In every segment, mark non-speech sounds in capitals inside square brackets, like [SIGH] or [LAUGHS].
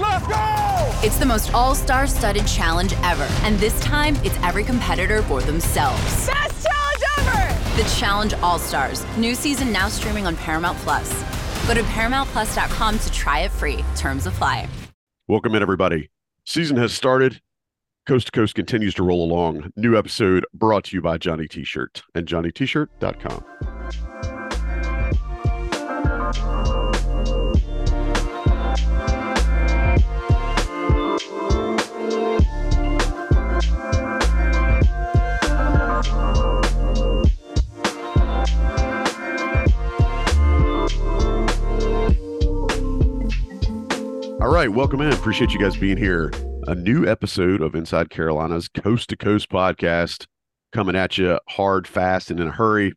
It's the most all star studded challenge ever. And this time, it's every competitor for themselves. Best challenge ever! The Challenge All Stars. New season now streaming on Paramount Plus. Go to ParamountPlus.com to try it free. Terms apply. Welcome in, everybody. Season has started. Coast to Coast continues to roll along. New episode brought to you by Johnny T-Shirt and JohnnyT-Shirt.com. All right, welcome in. Appreciate you guys being here. A new episode of Inside Carolina's Coast to Coast podcast coming at you hard, fast, and in a hurry.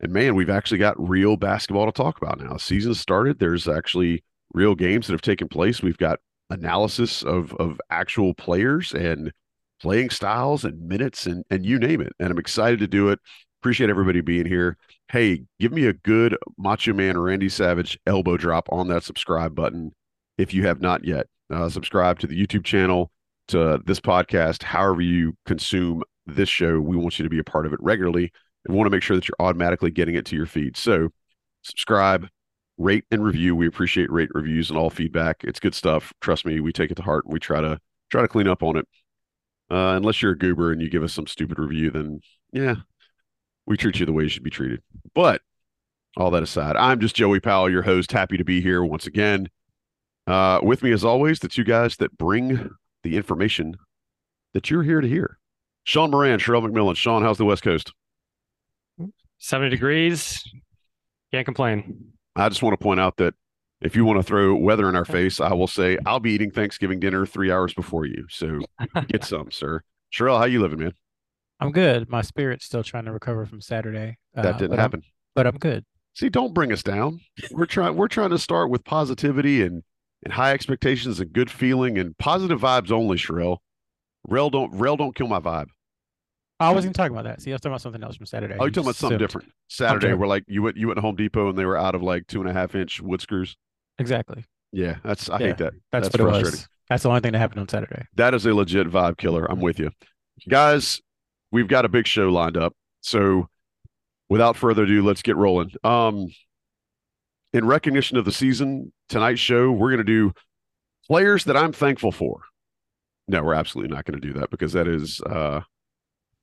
And man, we've actually got real basketball to talk about now. Season started. There's actually real games that have taken place. We've got analysis of of actual players and playing styles and minutes and and you name it. And I'm excited to do it. Appreciate everybody being here. Hey, give me a good Macho Man Randy Savage elbow drop on that subscribe button if you have not yet. Uh, subscribe to the YouTube channel, to this podcast, however you consume this show. We want you to be a part of it regularly and want to make sure that you're automatically getting it to your feed. So subscribe, rate and review. We appreciate rate reviews and all feedback. It's good stuff. Trust me, we take it to heart and we try to try to clean up on it. Uh, unless you're a goober and you give us some stupid review, then yeah, we treat you the way you should be treated. But all that aside, I'm just Joey Powell, your host. Happy to be here once again. Uh, with me, as always, the two guys that bring the information that you're here to hear. Sean Moran, Sherrell McMillan. Sean, how's the West Coast? 70 degrees. Can't complain. I just want to point out that if you want to throw weather in our [LAUGHS] face, I will say I'll be eating Thanksgiving dinner three hours before you. So get [LAUGHS] some, sir. Sherrell, how you living, man? I'm good. My spirit's still trying to recover from Saturday. That uh, didn't but happen. I'm, but I'm good. See, don't bring us down. We're trying. We're trying to start with positivity and and high expectations and good feeling and positive vibes only. Sherrell, rail don't rail don't kill my vibe. I wasn't talking about that. See, I was talking about something else from Saturday. Oh, you're talking about something different. Saturday, where like you went you went to Home Depot and they were out of like two and a half inch wood screws. Exactly. Yeah, that's I Yeah, hate that. That's, That's frustrating. was. That's the only thing that happened on Saturday. That is a legit vibe killer. I'm with you. Guys, we've got a big show lined up. So without further ado, let's get rolling. Um in recognition of the season, tonight's show, we're gonna do players that I'm thankful for. No, we're absolutely not going to do that because that is uh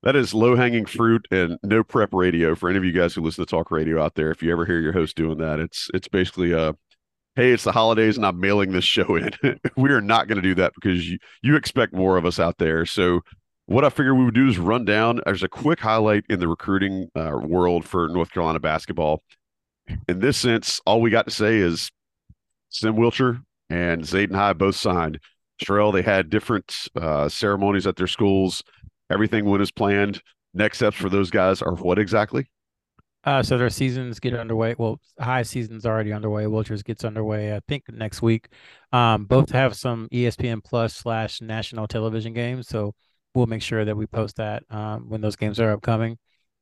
that is low hanging fruit and no prep radio for any of you guys who listen to talk radio out there. If you ever hear your host doing that, it's it's basically uh hey, it's the holidays and I'm mailing this show in. [LAUGHS] we are not going to do that because you you expect more of us out there. So what I figured we would do is run down. There's a quick highlight in the recruiting uh, world for North Carolina basketball. In this sense, all we got to say is Sim Wilcher and Zayden High both signed. Sherrell, they had different uh, ceremonies at their schools. Everything went as planned. Next steps for those guys are what exactly? Uh, so their seasons get underway. Well, high season's already underway. Wilcher's gets underway, I think, next week. Um, both have some ESPN Plus slash national television games. So we'll make sure that we post that um, when those games are upcoming.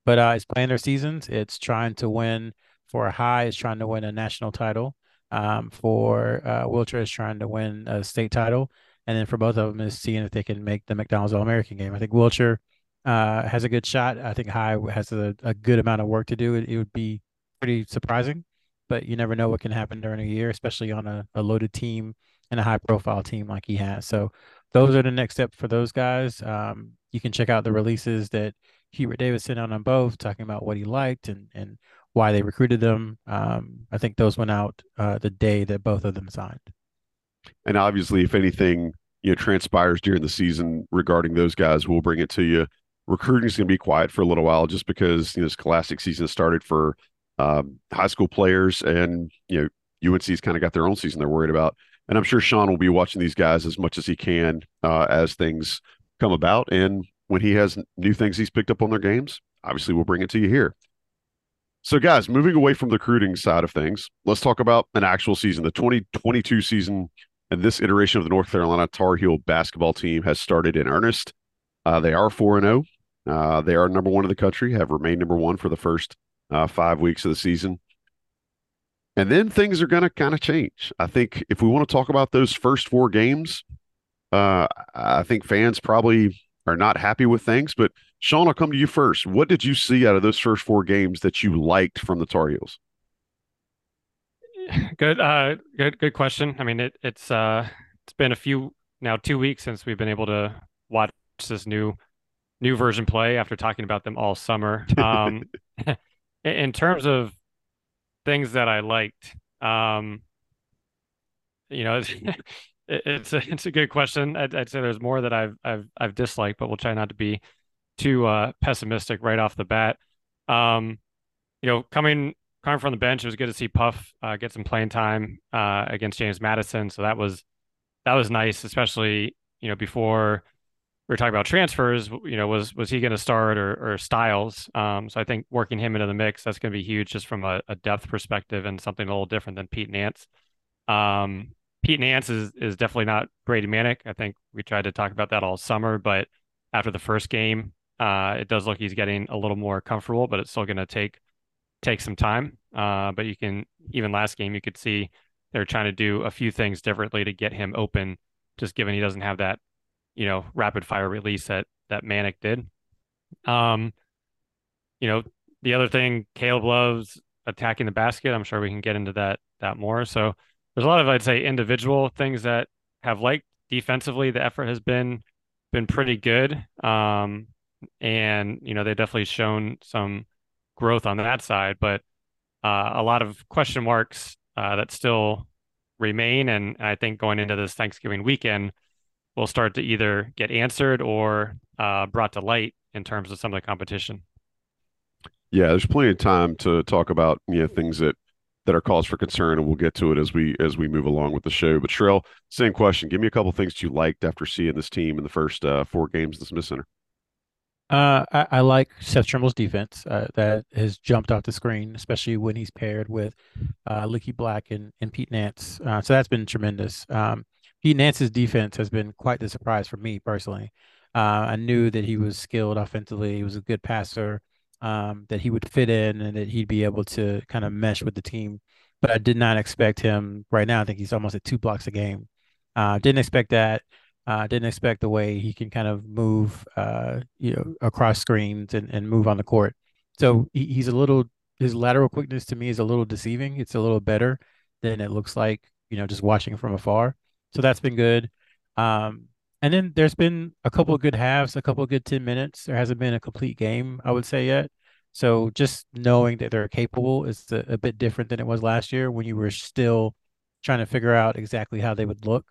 But uh, it's playing their seasons. It's trying to win for high. is trying to win a national title. Um, for uh, Wilcher is trying to win a state title, and then for both of them is seeing if they can make the McDonald's All American game. I think Wilcher uh, has a good shot. I think High has a, a good amount of work to do. It, it would be pretty surprising, but you never know what can happen during a year, especially on a, a loaded team and a high profile team like he has. So those are the next step for those guys. Um, you can check out the releases that Hubert Davis sent out on both, talking about what he liked and and why they recruited them. Um, I think those went out uh, the day that both of them signed. And obviously, if anything you know transpires during the season regarding those guys, we'll bring it to you. Recruiting is going to be quiet for a little while, just because you know this classic season started for um, high school players, and you know UNC's kind of got their own season they're worried about. And I'm sure Sean will be watching these guys as much as he can uh, as things come about. And when he has new things he's picked up on their games, obviously we'll bring it to you here. So, guys, moving away from the recruiting side of things, let's talk about an actual season. The 2022 season and this iteration of the North Carolina Tar Heel basketball team has started in earnest. Uh, they are 4 0. Uh, they are number one in the country, have remained number one for the first uh, five weeks of the season. And then things are going to kind of change. I think if we want to talk about those first four games, uh, I think fans probably are not happy with things. But Sean, I'll come to you first. What did you see out of those first four games that you liked from the Tar Heels? [LAUGHS] Good, uh, good, good question. I mean, it, it's uh, it's been a few now, two weeks since we've been able to watch this new new version play after talking about them all summer. Um, [LAUGHS] [LAUGHS] in terms of things that I liked, um, you know, it's, it's a it's a good question. I'd, I'd, say there's more that I've I've I've disliked, but we'll try not to be too uh, pessimistic right off the bat. Um, you know, coming coming from the bench, it was good to see Puff uh, get some playing time uh, against James Madison. So that was that was nice, especially you know before we were talking about transfers. You know, was was he going to start or, or Styles? Um, so I think working him into the mix that's going to be huge, just from a, a, depth perspective and something a little different than Pete Nance. Um, Pete Nance is is definitely not Brady Manek. I think we tried to talk about that all summer, but after the first game, uh, it does look he's getting a little more comfortable, but it's still going to take take some time. Uh, but you can even last game you could see they're trying to do a few things differently to get him open, just given he doesn't have that, you know, rapid fire release that that Manek did. Um, you know, the other thing Caleb loves attacking the basket. I'm sure we can get into that that more. So there's a lot of I'd say individual things that have liked defensively. The effort has been been pretty good. Um, and you know they've definitely shown some growth on that side, but uh, a lot of question marks uh, that still remain. And I think going into this Thanksgiving weekend, will start to either get answered or uh, brought to light in terms of some of the competition. Yeah, there's plenty of time to talk about you know things that that are cause for concern, and we'll get to it as we as we move along with the show. But Sherrell, same question. Give me a couple things you liked after seeing this team in the first uh, four games in the Smith Center. Uh, I, I, like Seth Trimble's defense uh, that has jumped off the screen, especially when he's paired with uh, Leaky Black and, and Pete Nance. Uh, so that's been tremendous. Um, Pete Nance's defense has been quite the surprise for me personally. Uh, I knew that he was skilled offensively. He was a good passer, um, that he would fit in and that he'd be able to kind of mesh with the team. But I did not expect him right now. I think he's almost at two blocks a game. Uh, didn't expect that. Uh, didn't expect the way he can kind of move, uh, you know, across screens and, and move on the court. So he, he's a little his lateral quickness to me is a little deceiving. It's a little better than it looks like, you know, just watching from afar. So that's been good. Um, and then there's been a couple of good halves, a couple of good 10 minutes. There hasn't been a complete game, I would say yet. So just knowing that they're capable is a, a bit different than it was last year when you were still trying to figure out exactly how they would look.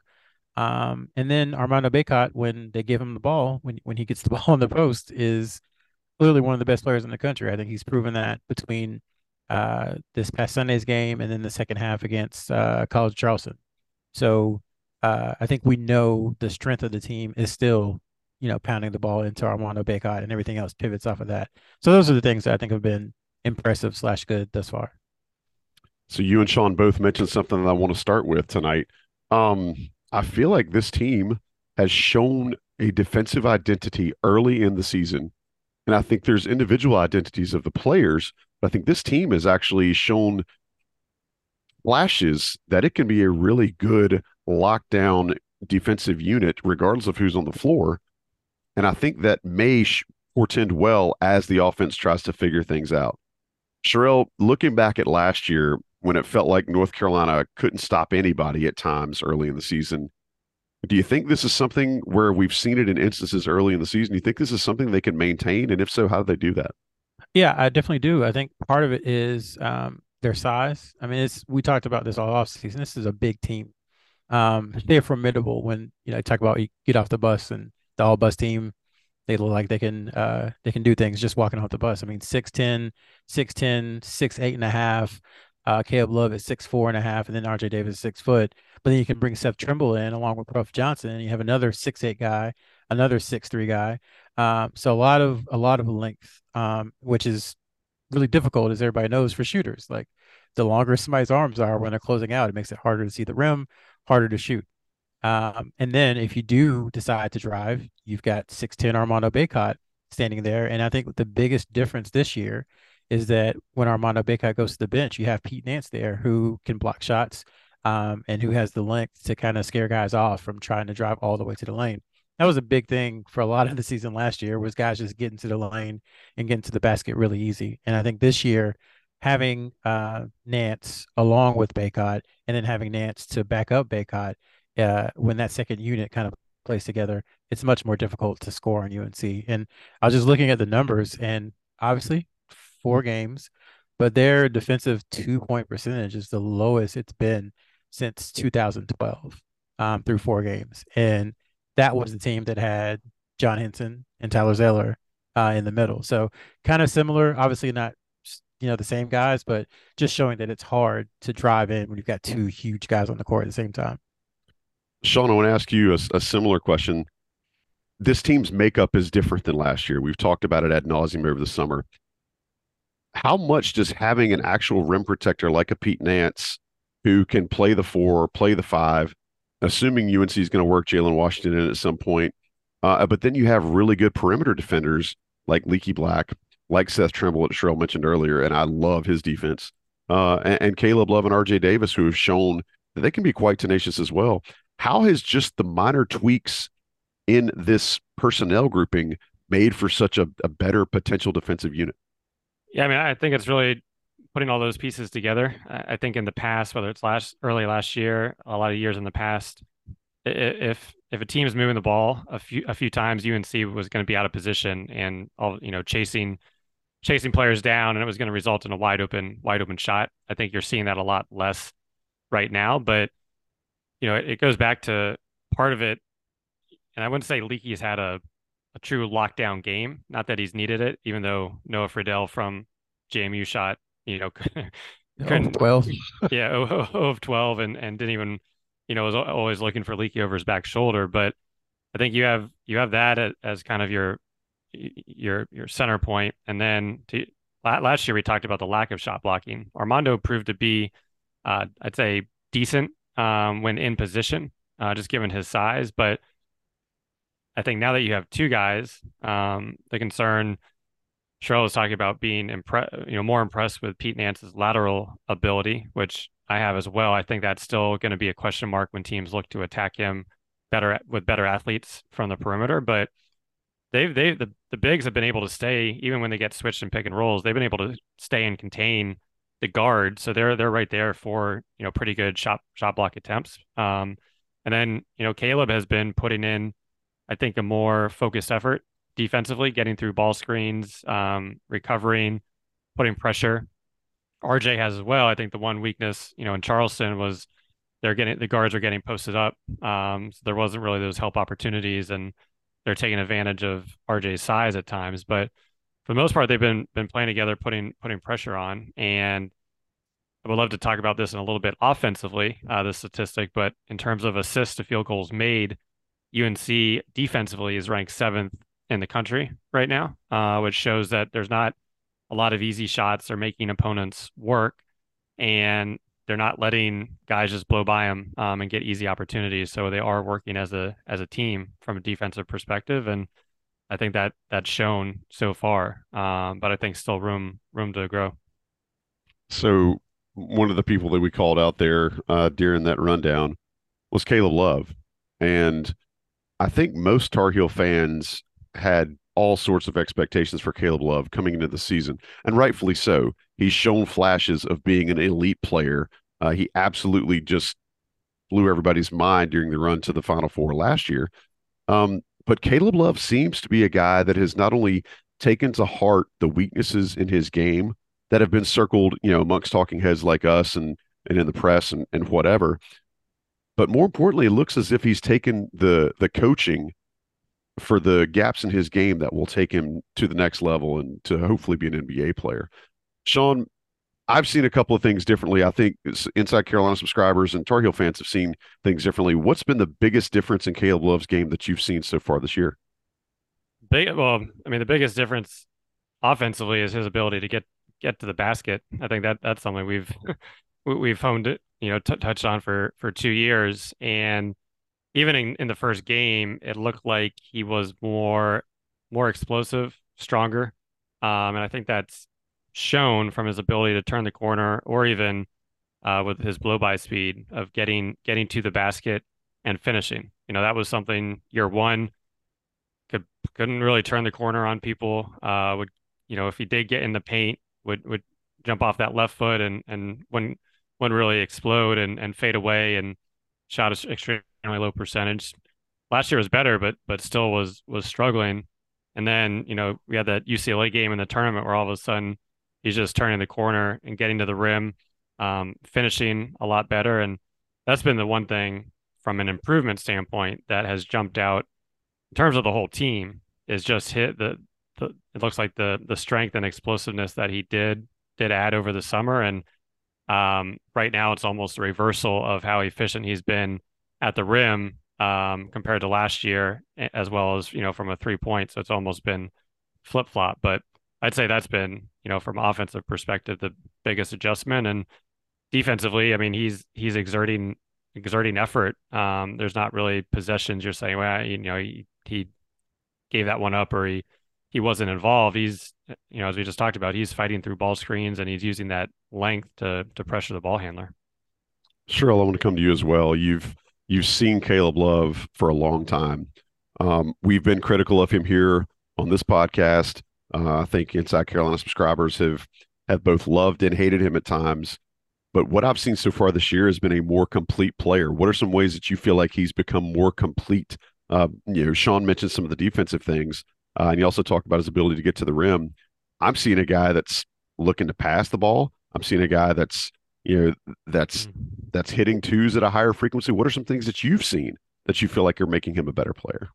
Um, and then Armando Bacot, when they give him the ball, when when he gets the [LAUGHS] ball in the post, is clearly one of the best players in the country. I think he's proven that between uh, this past Sunday's game and then the second half against uh, College Charleston. So uh, I think we know the strength of the team is still, you know, pounding the ball into Armando Bacot and everything else pivots off of that. So those are the things that I think have been impressive slash good thus far. So you and Sean both mentioned something that I want to start with tonight. Um, I feel like this team has shown a defensive identity early in the season. And I think there's individual identities of the players, but I think this team has actually shown flashes that it can be a really good lockdown defensive unit, regardless of who's on the floor. And I think that may portend well as the offense tries to figure things out. Sherrell, looking back at last year, when it felt like North Carolina couldn't stop anybody at times early in the season. Do you think this is something where we've seen it in instances early in the season? Do you think this is something they can maintain? And if so, how do they do that? Yeah, I definitely do. I think part of it is um, their size. I mean, it's we talked about this all off season. This is a big team. Um, [LAUGHS] they're formidable when you know talk about you get off the bus and the all bus team they look like they can uh they can do things just walking off the bus. I mean 6'10, 6'10, 6'8 and a half, Uh, Caleb Love is six four and a half, and then RJ Davis is six foot. But then you can bring Seth Trimble in along with Puff Johnson, and you have another six eight guy, another six three guy. Um, so a lot of a lot of length, um, which is really difficult, as everybody knows, for shooters. Like the longer somebody's arms are when they're closing out, it makes it harder to see the rim, harder to shoot. Um, and then if you do decide to drive, you've got 6'10 Armando Bacot standing there. And I think the biggest difference this year is that when Armando Bacot goes to the bench, you have Pete Nance there who can block shots um, and who has the length to kind of scare guys off from trying to drive all the way to the lane. That was a big thing for a lot of the season last year was guys just getting to the lane and getting to the basket really easy. And I think this year having uh, Nance along with Bacot and then having Nance to back up Bacot uh, when that second unit kind of plays together, it's much more difficult to score on UNC. And I was just looking at the numbers, and obviously four games, but their defensive two point percentage is the lowest it's been since 2012 um, through four games. And that was the team that had John Henson and Tyler Zeller uh, in the middle. So kind of similar, obviously not you know the same guys, but just showing that it's hard to drive in when you've got two huge guys on the court at the same time. Sean, I want to ask you a, a similar question. This team's makeup is different than last year. We've talked about it ad nauseum over the summer. How much does having an actual rim protector like a Pete Nance, who can play the four, or play the five, assuming UNC is going to work Jalen Washington in at some point, uh, but then you have really good perimeter defenders like Leaky Black, like Seth Trimble that Sherrell mentioned earlier, and I love his defense. Uh, and, and Caleb Love and RJ Davis, who have shown that they can be quite tenacious as well. How has just the minor tweaks in this personnel grouping made for such a, a better potential defensive unit? Yeah, I mean, I think it's really putting all those pieces together. I think in the past, whether it's last early last year, a lot of years in the past, if if a team is moving the ball a few a few times, UNC was going to be out of position and all you know chasing chasing players down, and it was going to result in a wide open wide open shot. I think you're seeing that a lot less right now, but you know, it, it goes back to part of it, and I wouldn't say Leaky has had a a true lockdown game. Not that he's needed it, even though Noah Freidel from JMU shot, you know, [LAUGHS] couldn't, 12. [LAUGHS] yeah, 0, 0 of 12 and, and didn't even, you know, was always looking for Leaky over his back shoulder. But I think you have, you have that as kind of your, your, your center point. And then to, last year we talked about the lack of shot blocking. Armando proved to be, uh, I'd say decent um, when in position, uh, just given his size. But I think now that you have two guys, um, the concern Sherrell was talking about being you know, more impressed with Pete Nance's lateral ability, which I have as well. I think that's still going to be a question mark when teams look to attack him better with better athletes from the perimeter. But they've they the, the bigs have been able to stay even when they get switched in pick and rolls. They've been able to stay and contain the guard, so they're they're right there for you know pretty good shot shot block attempts. Um, and then you know Caleb has been putting in I think a more focused effort defensively, getting through ball screens, um, recovering, putting pressure. RJ has as well. I think the one weakness, you know, in Charleston was they're getting the guards are getting posted up. Um, so there wasn't really those help opportunities, and they're taking advantage of RJ's size at times. But for the most part, they've been been playing together, putting putting pressure on. And I would love to talk about this in a little bit offensively, uh, the statistic, but in terms of assists to field goals made, UNC defensively is ranked seventh in the country right now, uh, which shows that there's not a lot of easy shots. They're making opponents work, and they're not letting guys just blow by them um, and get easy opportunities. So they are working as a as a team from a defensive perspective, and I think that that's shown so far. Um, but I think still room room to grow. So one of the people that we called out there uh, during that rundown was Caleb Love, and I think most Tar Heel fans had all sorts of expectations for Caleb Love coming into the season, and rightfully so. He's shown flashes of being an elite player. Uh, he absolutely just blew everybody's mind during the run to the Final Four last year. Um, but Caleb Love seems to be a guy that has not only taken to heart the weaknesses in his game that have been circled, you know, amongst talking heads like us and and in the press and, and whatever, but more importantly, it looks as if he's taken the the coaching for the gaps in his game that will take him to the next level and to hopefully be an NBA player. Sean, I've seen a couple of things differently. I think inside Carolina subscribers and Tar Heel fans have seen things differently. What's been the biggest difference in Caleb Love's game that you've seen so far this year? Big, well, I mean, the biggest difference offensively is his ability to get get to the basket. I think that that's something we've [LAUGHS] we've honed it, you know, t- touched on for for two years, and even in, in the first game, it looked like he was more more explosive, stronger, um, and I think that's shown from his ability to turn the corner, or even uh, with his blow by speed of getting getting to the basket and finishing. You know, that was something year one could couldn't really turn the corner on people. Uh, would you know if he did get in the paint, would would jump off that left foot and and when when really explode and and fade away and shot a extremely low percentage. Last year was better, but but still was was struggling. And then you know we had that UCLA game in the tournament where all of a sudden he's just turning the corner and getting to the rim, um, finishing a lot better. And that's been the one thing from an improvement standpoint that has jumped out in terms of the whole team is just hit the, the it looks like the the strength and explosiveness that he did did add over the summer and um, right now it's almost a reversal of how efficient he's been at the rim um, compared to last year as well as you know from a three point so it's almost been flip flop but I'd say that's been you know from offensive perspective the biggest adjustment. And defensively I mean he's he's exerting exerting effort. Um, there's not really possessions you're saying well you know he he gave that one up or he he wasn't involved. He's you know as we just talked about, he's fighting through ball screens and he's using that length to to pressure the ball handler. Sherrell, I want to come to you as well. You've you've seen Caleb Love for a long time. Um, we've been critical of him here on this podcast. Uh, I think Inside Carolina subscribers have have both loved and hated him at times. But what I've seen so far this year has been a more complete player. What are some ways that you feel like he's become more complete uh, you know, Sean mentioned some of the defensive things, uh, and he also talked about his ability to get to the rim. I'm seeing a guy that's looking to pass the ball. I'm seeing a guy that's you know that's mm-hmm. that's hitting twos at a higher frequency. What are some things that you've seen that you feel like are making him a better player?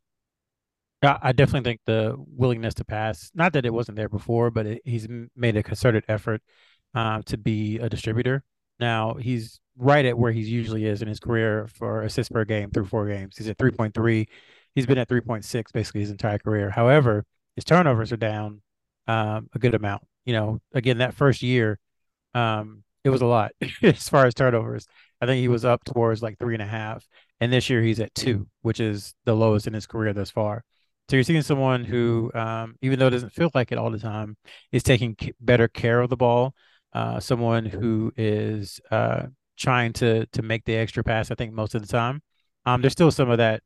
I definitely think the willingness to pass, not that it wasn't there before, but it, he's made a concerted effort uh, to be a distributor. Now he's right at where he usually is in his career for assists per game through four games. He's at 3.3. He's been at 3.6 basically his entire career. However, his turnovers are down um, a good amount. You know, again, that first year, um, it was a lot [LAUGHS] as far as turnovers. I think he was up towards like three and a half. And this year he's at two, which is the lowest in his career thus far. So you're seeing someone who, um, even though it doesn't feel like it all the time, is taking better care of the ball. Uh, someone who is uh, trying to to make the extra pass. I think most of the time, um, there's still some of that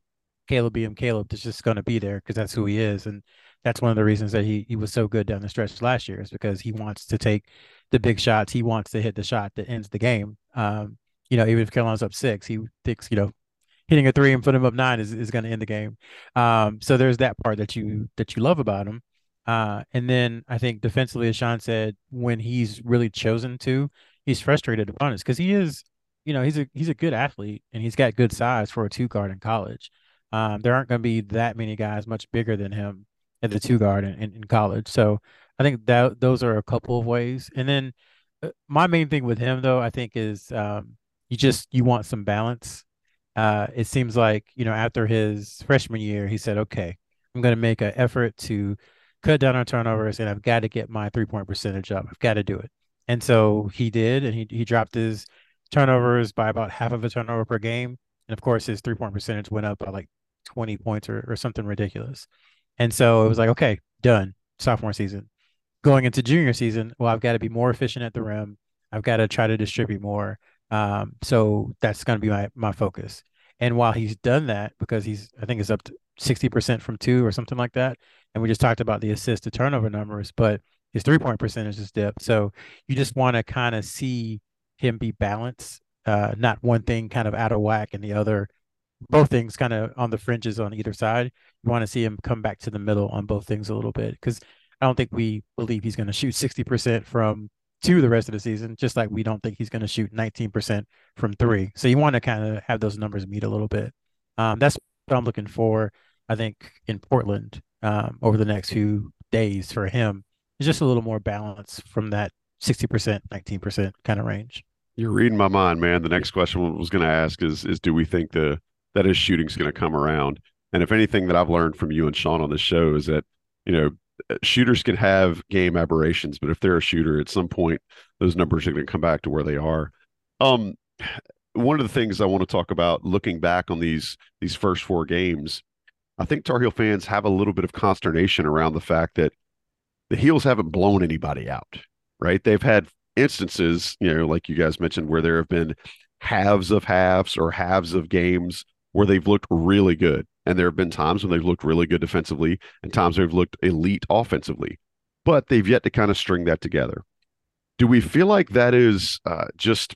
Caleb being Caleb is just going to be there because that's who he is, and that's one of the reasons that he he was so good down the stretch last year is because he wants to take the big shots. He wants to hit the shot that ends the game. Um, you know, even if Carolina's up six, he thinks you know hitting a three and putting him up nine is, is going to end the game. Um, so there's that part that you that you love about him. Uh, and then I think defensively, as Sean said, when he's really chosen to, he's frustrated opponents because he is, you know, he's a he's a good athlete and he's got good size for a two guard in college. Um, there aren't going to be that many guys much bigger than him at the two guard in, in, in, college. So I think that those are a couple of ways. And then uh, my main thing with him though, I think is um, you just you want some balance. Uh, it seems like you know after his freshman year, he said, "Okay, I'm going to make an effort to cut down on turnovers, and I've got to get my three point percentage up. I've got to do it." And so he did, and he he dropped his turnovers by about half of a turnover per game. And of course, his three point percentage went up by like 20 points or, or something ridiculous. And so it was like, okay, done. Sophomore season. Going into junior season, well, I've got to be more efficient at the rim. I've got to try to distribute more. Um, so that's going to be my, my focus. And while he's done that, because he's, I think it's up to 60% from two or something like that. And we just talked about the assist to turnover numbers, but his three point percentage is dipped. So you just want to kind of see him be balanced, uh, not one thing kind of out of whack and the other, both things kind of on the fringes on either side. You want to see him come back to the middle on both things a little bit because I don't think we believe he's going to shoot 60% from two the rest of the season, just like we don't think he's going to shoot 19% from three. So you want to kind of have those numbers meet a little bit. Um, that's what I'm looking for, I think, in Portland um, over the next few days for him is just a little more balance from that 60%, 19% kind of range. You're reading my mind, man. The next question I was going to ask is is do we think the that his shooting's going to come around? And if anything that I've learned from you and Sean on this show is that, you know, shooters can have game aberrations, but if they're a shooter, at some point those numbers are going to come back to where they are. Um, one of the things I want to talk about looking back on these these first four games, I think Tar Heel fans have a little bit of consternation around the fact that the Heels haven't blown anybody out, right? They've had instances, you know, like you guys mentioned, where there have been halves of halves or halves of games where they've looked really good. And there have been times when they've looked really good defensively and times they've looked elite offensively, but they've yet to kind of string that together. Do we feel like that is uh, just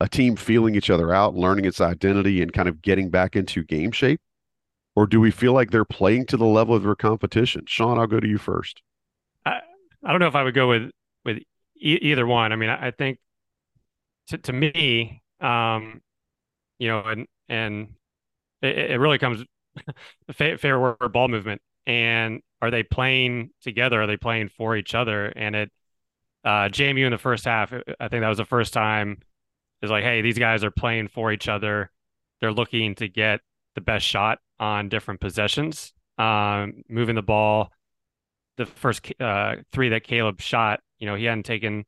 a team feeling each other out, learning its identity, and kind of getting back into game shape? Or do we feel like they're playing to the level of their competition? Sean, I'll go to you first. I, I don't know if I would go with with e- either one. I mean, I, I think to, to me, um, you know, and and it, it really comes [LAUGHS] fair, fair word ball movement. And are they playing together? Are they playing for each other? And it, uh, JMU in the first half, I think that was the first time is like, hey, these guys are playing for each other. They're looking to get the best shot on different possessions, um, moving the ball. The first uh, three that Caleb shot, you know, he hadn't taken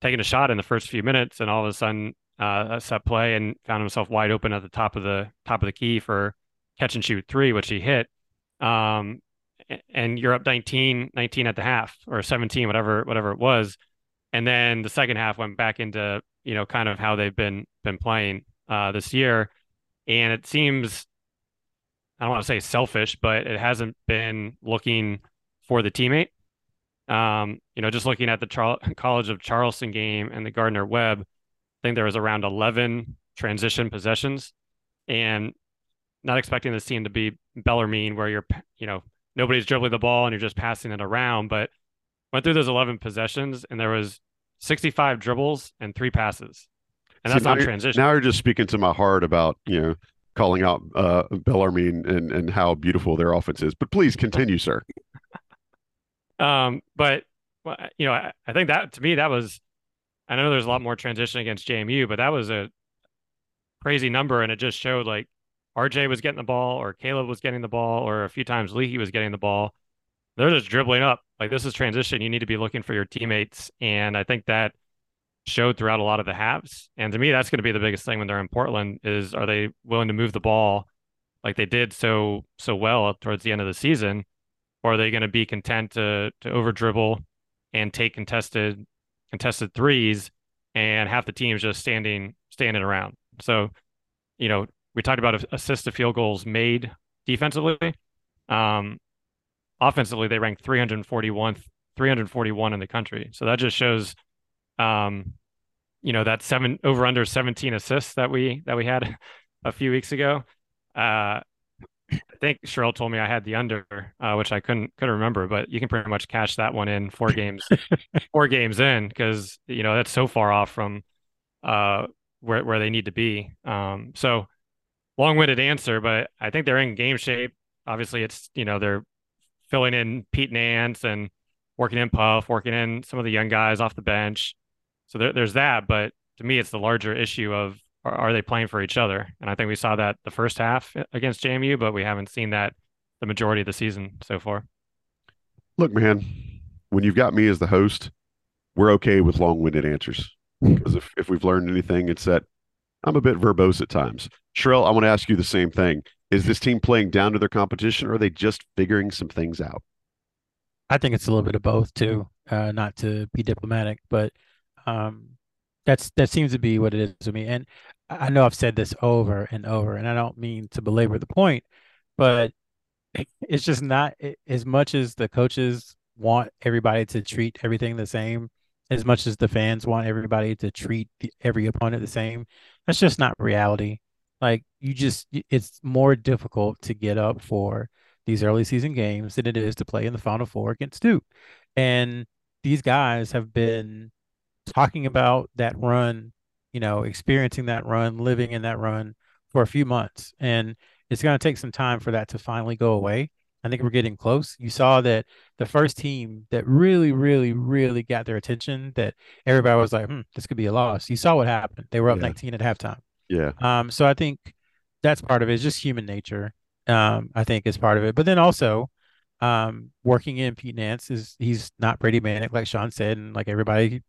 taken a shot in the first few minutes, and all of a sudden, uh, a set play and found himself wide open at the top of the top of the key for catch and shoot three, which he hit. Um, and you're up 19, 19 at the half or 17, whatever, whatever it was. And then the second half went back into you know, kind of how they've been been playing uh, this year. And it seems, I don't want to say selfish, but it hasn't been looking for the teammate. Um, you know, just looking at the Char- [LAUGHS] College of Charleston game and the Gardner Webb, think there was around 11 transition possessions, and not expecting this team to be Bellarmine, where you're, you know, nobody's dribbling the ball and you're just passing it around, but went through those 11 possessions and there was 65 dribbles and three passes. And that's not transition. Now you're just speaking to my heart about, you know, calling out uh, Bellarmine and, and how beautiful their offense is. But please continue, sir. [LAUGHS] Um, but you know, I, I, think that to me that was. I know there's a lot more transition against JMU, but that was a crazy number, and it just showed like RJ was getting the ball, or Caleb was getting the ball, or a few times Leaky was getting the ball. They're just dribbling up like this is transition. You need to be looking for your teammates. And I think that showed throughout a lot of the halves. And to me, that's going to be the biggest thing when they're in Portland is are they willing to move the ball like they did so so well towards the end of the season? Or are they going to be content to to over dribble and take contested contested threes and half the team's just standing standing around? So, you know, we talked about assist to field goals made defensively. Um, offensively they ranked 341 341 in the country. So that just shows um you know that seven over under 17 assists that we that we had [LAUGHS] a few weeks ago. Uh I think Sherrell told me I had the under, uh, which I couldn't couldn't remember, but you can pretty much cash that one in four games, [LAUGHS] four games in, because you know that's so far off from uh, where where they need to be. Um, so long-winded answer, but I think they're in game shape. Obviously, it's you know they're filling in Pete Nance and working in Puff, working in some of the young guys off the bench. So there, there's that. But to me, it's the larger issue of are, are, they playing for each other? And I think we saw that the first half against JMU, but we haven't seen that the majority of the season so far. Look, man, when you've got me as the host, we're okay with long winded answers. Because if, if we've learned anything, it's that I'm a bit verbose at times. Sherrell, I want to ask you the same thing. Is this team playing down to their competition, or are they just figuring some things out? I think it's a little bit of both too. Uh, not to be diplomatic, but um, that's that seems to be what it is to me. And I know I've said this over and over, and I don't mean to belabor the point, but [LAUGHS] it's just not as much as the coaches want everybody to treat everything the same, as much as the fans want everybody to treat every opponent the same. That's just not reality. Like you just, it's more difficult to get up for these early season games than it is to play in the Final Four against Duke. And these guys have been talking about that run, you know, experiencing that run, living in that run for a few months. And it's going to take some time for that to finally go away. I think we're getting close. You saw that the first team that really, really, really got their attention, that everybody was like, hmm, this could be a loss. You saw what happened. They were up Yeah. 19 at halftime. Yeah. Um, so I think that's part of it. It's just human nature. Um, I think is part of it. But then also, um, working in Pete Nance is he's not Brady Manek, like Sean said, and like everybody,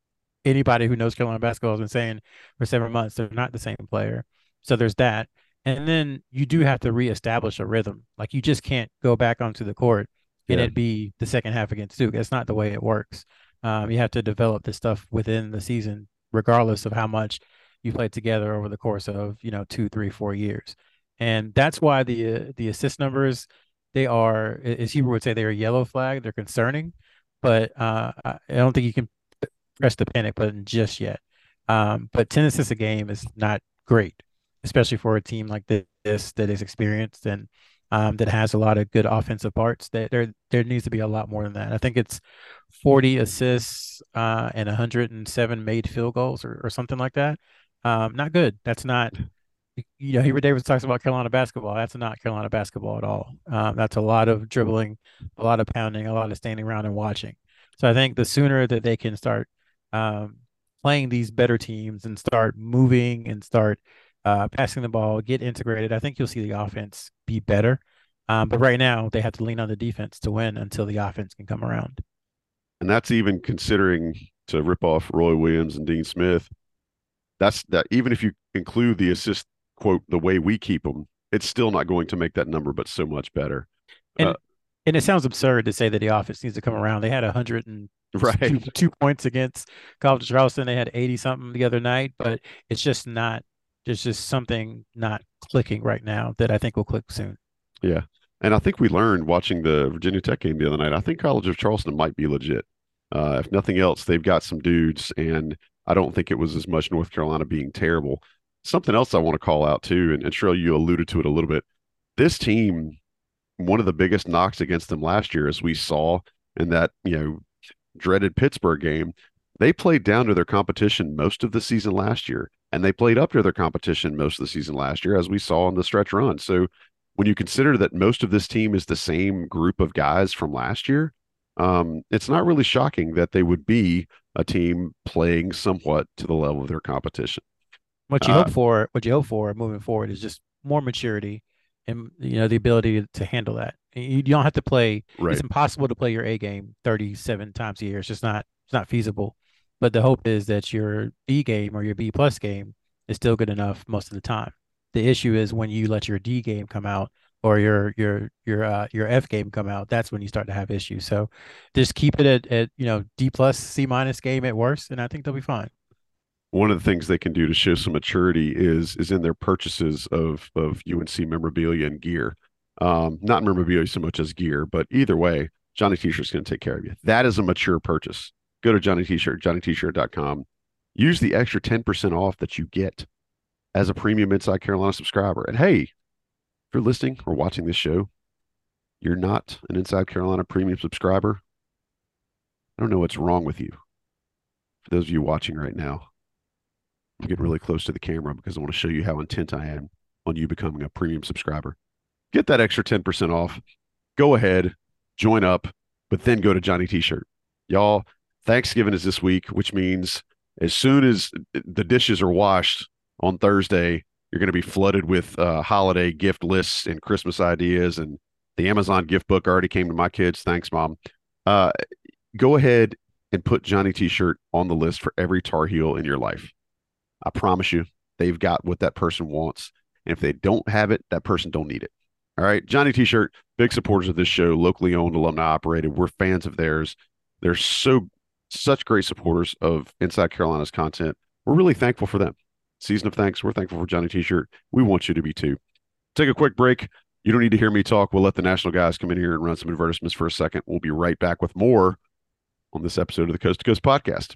anybody who knows Carolina basketball has been saying for seven months, they're not the same player. So there's that. And then you do have to reestablish a rhythm. Like you just can't go back onto the court and Yeah. it be the second half against Duke. That's not the way it works. Um, you have to develop this stuff within the season, regardless of how much you played together over the course of you know two, three, four years. And that's why the uh, the assist numbers they are, as Hubert would say, they are yellow flag. They're concerning, but uh, I I don't think you can press the panic button just yet. Um, but ten assists a game is not great, especially for a team like this that is experienced and um, that has a lot of good offensive parts. That there there needs to be a lot more than that. I think it's 40 assists uh, and 107 made field goals or, or something like that. Um, not good. That's not. You know, Hubert Davis talks about Carolina basketball. That's not Carolina basketball at all. Um, that's a lot of dribbling, a lot of pounding, a lot of standing around and watching. So I think the sooner that they can start um, playing these better teams and start moving and start uh, passing the ball, get integrated, I think you'll see the offense be better. Um, but right now, they have to lean on the defense to win until the offense can come around. And that's even considering to rip off Roy Williams and Dean Smith. That's that even if you include the assist quote the way we keep them, it's still not going to make that number, but so much better. And Uh, and it sounds absurd to say that the offense needs to come around. They had a hundred and Right. two, two points against College of Charleston. They had eighty something the other night, but it's just not. There's just something not clicking right now that I think will click soon. Yeah. And I think we learned watching the Virginia Tech game the other night. I think College of Charleston might be legit. Uh, if nothing else, they've got some dudes, and I don't think it was as much North Carolina being terrible. Something else I want to call out too, and, and Sherrell, you alluded to it a little bit. This team, one of the biggest knocks against them last year, as we saw in that you know dreaded Pittsburgh game, they played down to their competition most of the season last year, and they played up to their competition most of the season last year, as we saw in the stretch run. So when you consider that most of this team is the same group of guys from last year, um, it's not really shocking that they would be a team playing somewhat to the level of their competition. What you Uh, hope for, what you hope for moving forward is just more maturity and you know the ability to handle that. You don't have to play. Right. It's impossible to play your A game 37 times a year. It's just not. It's not feasible. But the hope is that your B game or your B plus game is still good enough most of the time. The issue is when you let your D game come out or your your your uh, your F game come out. That's when you start to have issues. So just keep it at, at you know D plus C minus game at worst, and I think they'll be fine. One of the things they can do to show some maturity is is in their purchases of of UNC memorabilia and gear. Um, not memorabilia so much as gear, but either way, Johnny T-shirt's going to take care of you. That is a mature purchase. Go to Johnny T-shirt, johnnytshirt.com. Use the extra 10% off that you get as a premium Inside Carolina subscriber. And hey, if you're listening or watching this show, you're not an Inside Carolina premium subscriber. I don't know what's wrong with you. For those of you watching right now, Getting really close to the camera because I want to show you how intent I am on you becoming a premium subscriber. Get that extra 10% off. Go ahead, join up, but then go to Johnny T-shirt. Y'all, Thanksgiving is this week, which means as soon as the dishes are washed on Thursday, you're going to be flooded with uh, holiday gift lists and Christmas ideas. And the Amazon gift book already came to my kids. Thanks, mom. Uh, go ahead and put Johnny T-shirt on the list for every Tar Heel in your life. I promise you, they've got what that person wants. And if they don't have it, that person don't need it. All right. Johnny T-shirt, big supporters of this show, locally owned, alumni operated. We're fans of theirs. They're so such great supporters of Inside Carolina's content. We're really thankful for them. Season of thanks. We're thankful for Johnny T-shirt. We want you to be too. Take a quick break. You don't need to hear me talk. We'll let the national guys come in here and run some advertisements for a second. We'll be right back with more on this episode of the Coast to Coast podcast.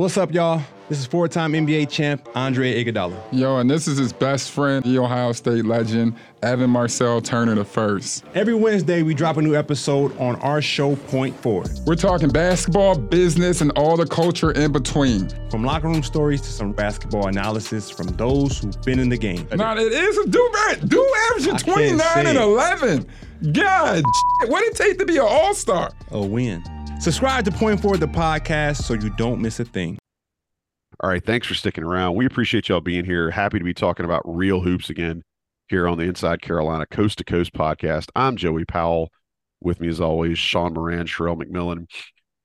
What's up, y'all? This is four-time NBA champ Andre Iguodala. Yo, and this is his best friend, the Ohio State legend, Evan Marcel Turner the first. Every Wednesday, we drop a new episode on our show Point Forward. We're talking basketball, business, and all the culture in between. From locker room stories to some basketball analysis from those who've been in the game. Nah, it is a do do averaging 29 and 11. God, what did it take to be an all-star? A win. Subscribe to Point Forward the podcast so you don't miss a thing. All right. Thanks for sticking around. We appreciate y'all being here. Happy to be talking about real hoops again here on the Inside Carolina Coast to Coast podcast. I'm Joey Powell. With me, as always, Sean Moran, Sherrell McMillan.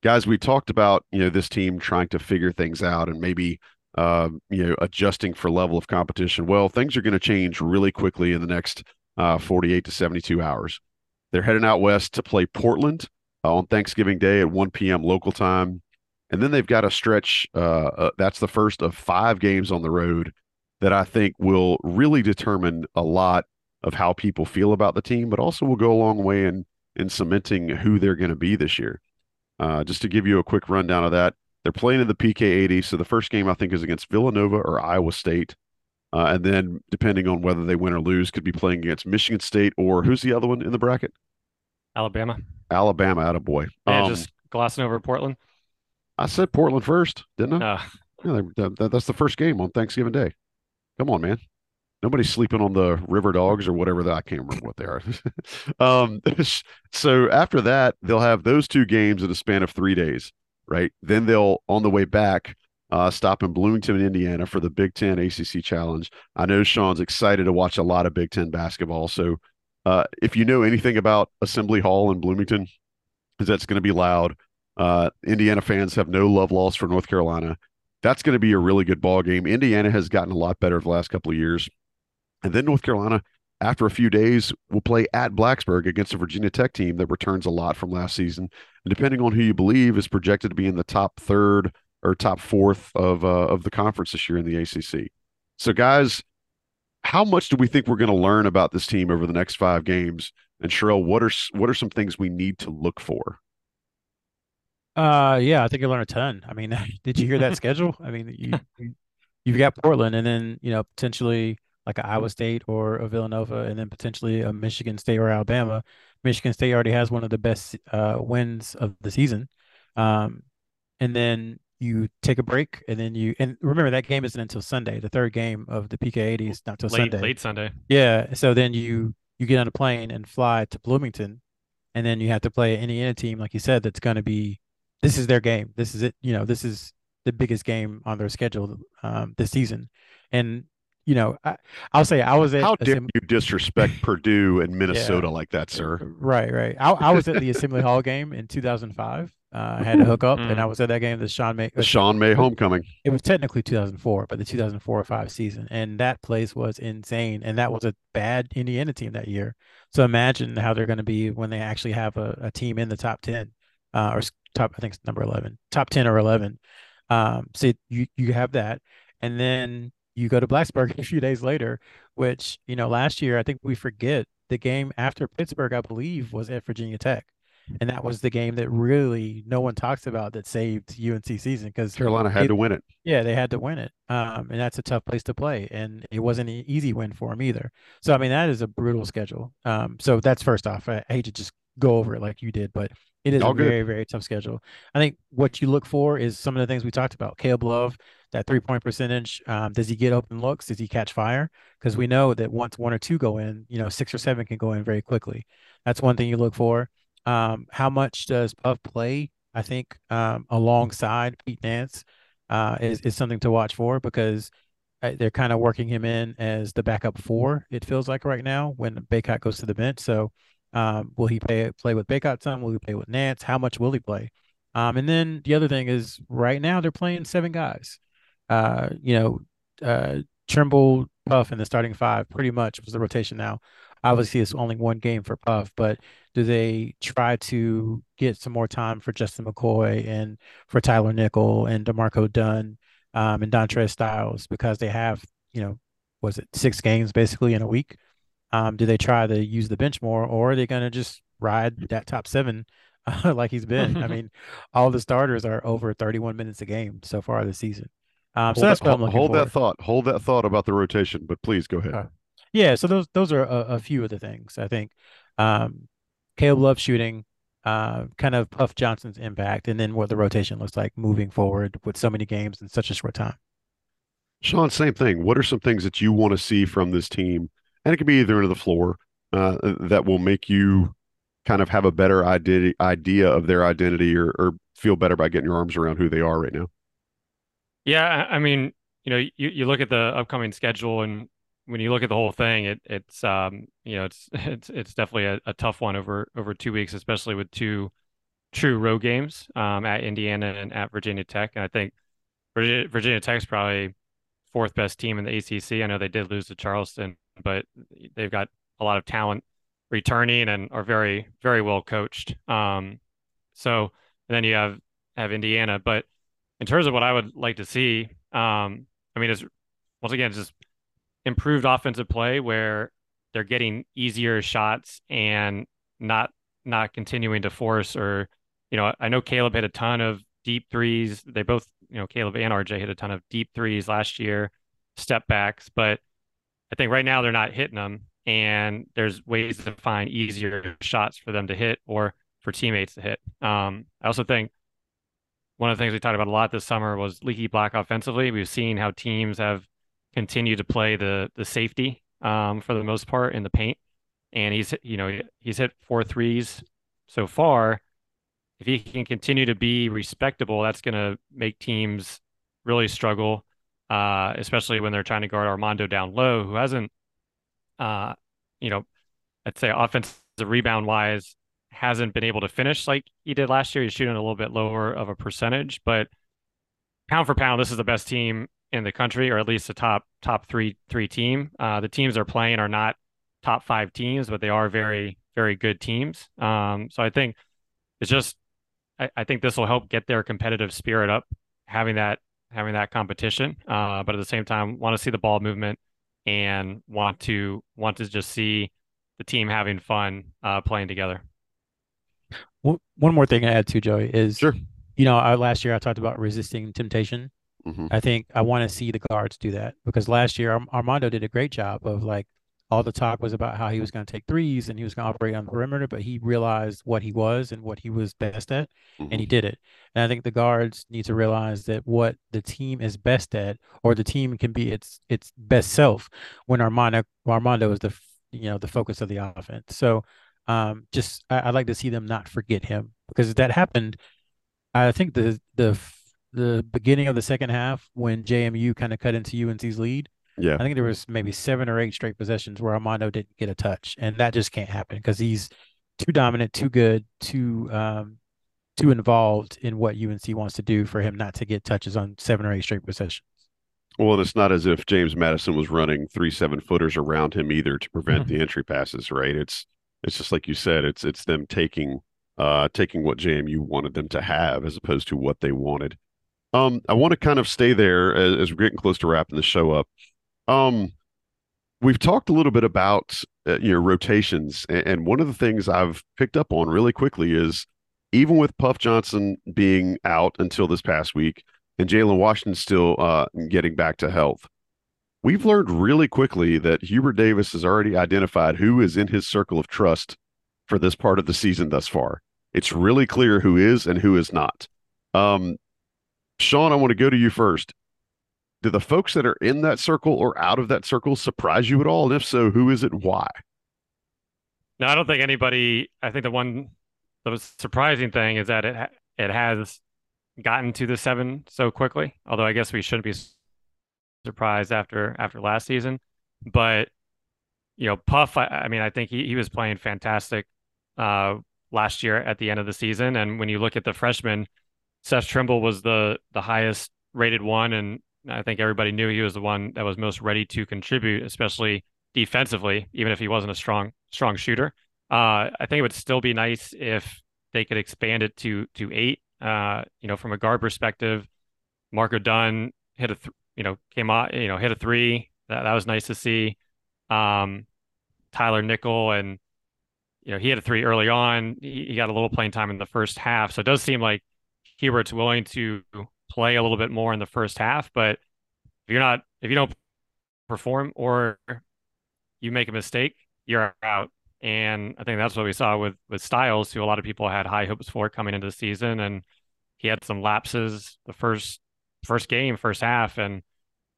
Guys, we talked about you know this team trying to figure things out and maybe uh, you know adjusting for level of competition. Well, things are going to change really quickly in the next uh, 48 to 72 hours. They're heading out west to play Portland on Thanksgiving Day at 1 p.m. local time. And then they've got a stretch. Uh, uh, that's the first of five games on the road that I think will really determine a lot of how people feel about the team, but also will go a long way in in cementing who they're going to be this year. Uh, just to give you a quick rundown of that, they're playing in the PK 80. So the first game I think is against Villanova or Iowa State. Uh, and then, depending on whether they win or lose, could be playing against Michigan State or who's the other one in the bracket? Alabama. Alabama, out of boy. Yeah, um, just glossing over Portland. I said Portland first, didn't I? Uh, yeah, that, that's the first game on Thanksgiving Day. Come on, man. Nobody's sleeping on the river dogs or whatever that I can't remember what they are. [LAUGHS] um, [LAUGHS] so after that, they'll have those two games in a span of three days, right? Then they'll on the way back uh, stop in Bloomington, Indiana for the Big Ten ACC Challenge. I know Sean's excited to watch a lot of Big Ten basketball. So uh, if you know anything about Assembly Hall in Bloomington, is that's going to be loud. Uh, Indiana fans have no love lost for North Carolina. That's going to be a really good ball game. Indiana has gotten a lot better the last couple of years, and then North Carolina, after a few days, will play at Blacksburg against a Virginia Tech team that returns a lot from last season, and depending on who you believe, is projected to be in the top third or top fourth of uh, of the conference this year in the ACC. So, guys, how much do we think we're going to learn about this team over the next five games? And Sherrell, what are what are some things we need to look for? Uh, yeah, I think you learn a ton. I mean, [LAUGHS] did you hear that schedule? I mean, you you've got Portland, and then you know potentially like Iowa State or a Villanova, and then potentially a Michigan State or Alabama. Michigan State already has one of the best uh, wins of the season, um, and then you take a break, and then you and remember that game isn't until Sunday. The third game of the PK is not until late, Sunday. Late Sunday. Yeah, so then you you get on a plane and fly to Bloomington, and then you have to play an Indiana team, like you said, that's going to be this is their game. This is it. You know, this is the biggest game on their schedule um, this season. And you know, I, will say I was at. How dare you disrespect [LAUGHS] Purdue and Minnesota yeah. like that, sir? Right, right. I, I was at the Assembly Hall game in 2005. Uh, I had to hook up, mm. and I was at that game. The Sean May, the Sean May homecoming. It was technically 2004, but the 2004 or five season, and that place was insane. And that was a bad Indiana team that year. So imagine how they're going to be when they actually have a, a team in the top 10 uh, or top, I think it's number 11, top 10 or 11. Um, so you, you have that. And then you go to Blacksburg [LAUGHS] a few days later, which, you know, last year, I think we forget the game after Pittsburgh, I believe, was at Virginia Tech. And that was the game that really no one talks about that saved UNC season because Carolina had they, to win it. Yeah, they had to win it. Um, and that's a tough place to play. And it wasn't an easy win for them either. So, I mean, that is a brutal schedule. Um, so that's first off. I, I hate to just go over it like you did, but it is All a good. very, very tough schedule. I think what you look for is some of the things we talked about. Caleb Love, that three point percentage. Um, does he get open looks? Does he catch fire? Because we know that once one or two go in, you know, six or seven can go in very quickly. That's one thing you look for. Um, how much does Puff play? I think um, alongside Pete Nance uh, is, is something to watch for because uh, they're kind of working him in as the backup four, it feels like right now when Bacot goes to the bench. So um, will he play play with Bacot some? Will he play with Nance? How much will he play? Um, and then the other thing is right now they're playing seven guys. Uh, you know, uh, Trimble, Puff, and the starting five pretty much was the rotation now. Obviously, it's only one game for Puff, but do they try to get some more time for Justin McCoy and for Tyler Nickel and DeMarco Dunn um, and Dontrez Styles because they have, you know, was it six games basically in a week? Um, do they try to use the bench more, or are they going to just ride that top seven uh, [LAUGHS] like he's been? I [LAUGHS] mean, all the starters are over 31 minutes a game so far this season. Um, so that's that, what I'm looking hold for. that thought. Hold that thought about the rotation, but please go ahead. Okay. Yeah, so those those are a, a, few of the things I think. Um, Caleb Love shooting, uh, kind of Puff Johnson's impact, and then what the rotation looks like moving forward with so many games in such a short time. Sean, same thing. What are some things that you want to see from this team? And it could be either into the floor uh, that will make you kind of have a better idea idea of their identity or, or feel better by getting your arms around who they are right now. Yeah, I mean, you know, you, you look at the upcoming schedule and when you look at the whole thing, it it's um you know it's [LAUGHS] it's it's definitely a, a tough one over over two weeks, especially with two true road games um at Indiana and at Virginia Tech. And I think Virginia, Virginia Tech's probably fourth best team in the ACC. I know they did lose to Charleston, but they've got a lot of talent returning and are very very well coached. Um, so then you have have Indiana, but in terms of what I would like to see, um, I mean, it's once again just improved offensive play where they're getting easier shots and not not continuing to force or you know I know Caleb hit a ton of deep threes. They both you know Caleb and RJ hit a ton of deep threes last year, step backs, but I think right now they're not hitting them and there's ways to find easier shots for them to hit or for teammates to hit. Um, I also think one of the things we talked about a lot this summer was Leaky Black offensively. We've seen how teams have continue to play the the safety um, for the most part in the paint, and he's you know he's hit four threes so far. If he can continue to be respectable, that's going to make teams really struggle, uh, especially when they're trying to guard Armando down low, who hasn't, uh, you know, I'd say offensive rebound wise hasn't been able to finish like he did last year. He's shooting a little bit lower of a percentage, but pound for pound, this is the best team in the country, or at least the top top three three team. Uh, the teams they're playing are not top five teams, but they are very very good teams. Um, so I think it's just I, I think this will help get their competitive spirit up, having that having that competition. Uh, but at the same time, want to see the ball movement and want to want to just see the team having fun uh, playing together. One more thing I add to Joey is sure. You know, I, last year I talked about resisting temptation Mm-hmm. I think I want to see the guards do that because last year Armando did a great job of like all the talk was about how he was going to take threes and he was going to operate on the perimeter, but he realized what he was and what he was best at, mm-hmm. and he did it. And I think the guards need to realize that what the team is best at, or the team can be its its best self, when Armando Armando is the you know the focus of the offense. So, um, just I, would like to see them not forget him because that happened. I think the the the beginning of the second half when JMU kind of cut into UNC's lead. Yeah. I think there was maybe seven or eight straight possessions where Armando didn't get a touch, and that just can't happen because he's too dominant, too good, too um, too involved in what UNC wants to do for him not to get touches on seven or eight straight possessions. Well, it's not as if James Madison was running three seven footers around him either to prevent Mm-hmm. the entry passes, right? It's it's just like you said, it's it's them taking uh taking what JMU wanted them to have as opposed to what they wanted. Um, I want to kind of stay there as, as, we're getting close to wrapping the show up. Um, we've talked a little bit about uh, rotations, and, and, one of the things I've picked up on really quickly is even with Puff Johnson being out until this past week, and Jalen Washington still uh, getting back to health, we've learned really quickly that Hubert Davis has already identified who is in his circle of trust for this part of the season thus far. It's really clear who is and who is not. Um, Sean, I want to go to you first. Do the folks that are in that circle or out of that circle surprise you at all? And if so, who is it why? No, I don't think anybody. I think the one the surprising thing is that it it has gotten to the seven so quickly. Although I guess we shouldn't be surprised after after last season. But you know, Puff. I, I mean, I think he, he was playing fantastic uh, last year at the end of the season. And when you look at the freshmen Seth Trimble was the the highest rated one, and I think everybody knew he was the one that was most ready to contribute, especially defensively, even if he wasn't a strong strong shooter. Uh, I think it would still be nice if they could expand it to to eight. Uh, you know, from a guard perspective, Marco Dunn hit a th- you know came out you know hit a three. That that was nice to see. Um, Tyler Nickel and you know he had a three early on. He, he got a little playing time in the first half, so it does seem like Hubert's willing to play a little bit more in the first half. But if you're not if you don't perform or you make a mistake, you're out. And I think that's what we saw with with Styles, who a lot of people had high hopes for coming into the season, and he had some lapses the first first game, first half, and